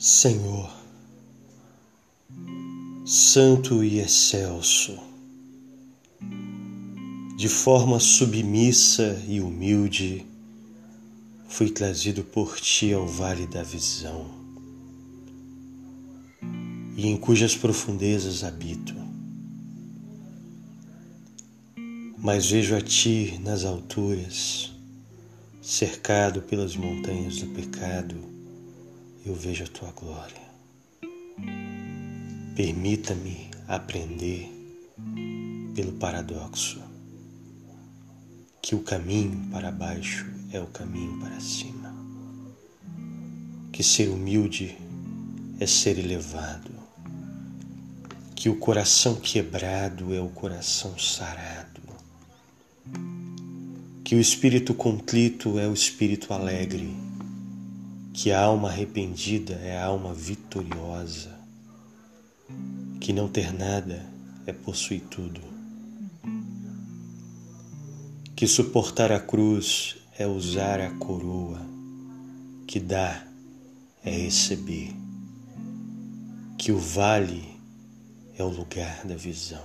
Senhor, Santo e Excelso, de forma submissa e humilde, fui trazido por Ti ao vale da visão, e em cujas profundezas habito. Mas vejo a Ti nas alturas, cercado pelas montanhas do pecado eu vejo a tua glória. Permita-me aprender pelo paradoxo que o caminho para baixo é o caminho para cima. Que ser humilde é ser elevado. Que o coração quebrado é o coração sarado. Que o espírito contrito é o espírito alegre que a alma arrependida é a alma vitoriosa, que não ter nada é possuir tudo, que suportar a cruz é usar a coroa, que dá é receber, que o vale é o lugar da visão.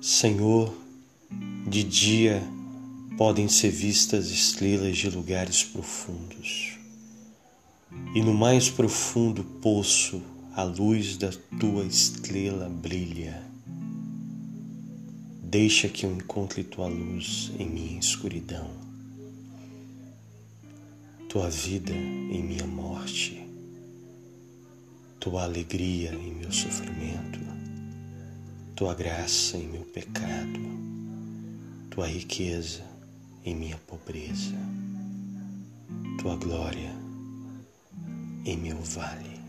Senhor, de dia podem ser vistas estrelas de lugares profundos. E no mais profundo poço a luz da tua estrela brilha. Deixa que eu encontre tua luz em minha escuridão, tua vida em minha morte, tua alegria em meu sofrimento, tua graça em meu pecado, tua riqueza em minha pobreza, tua glória em meu vale.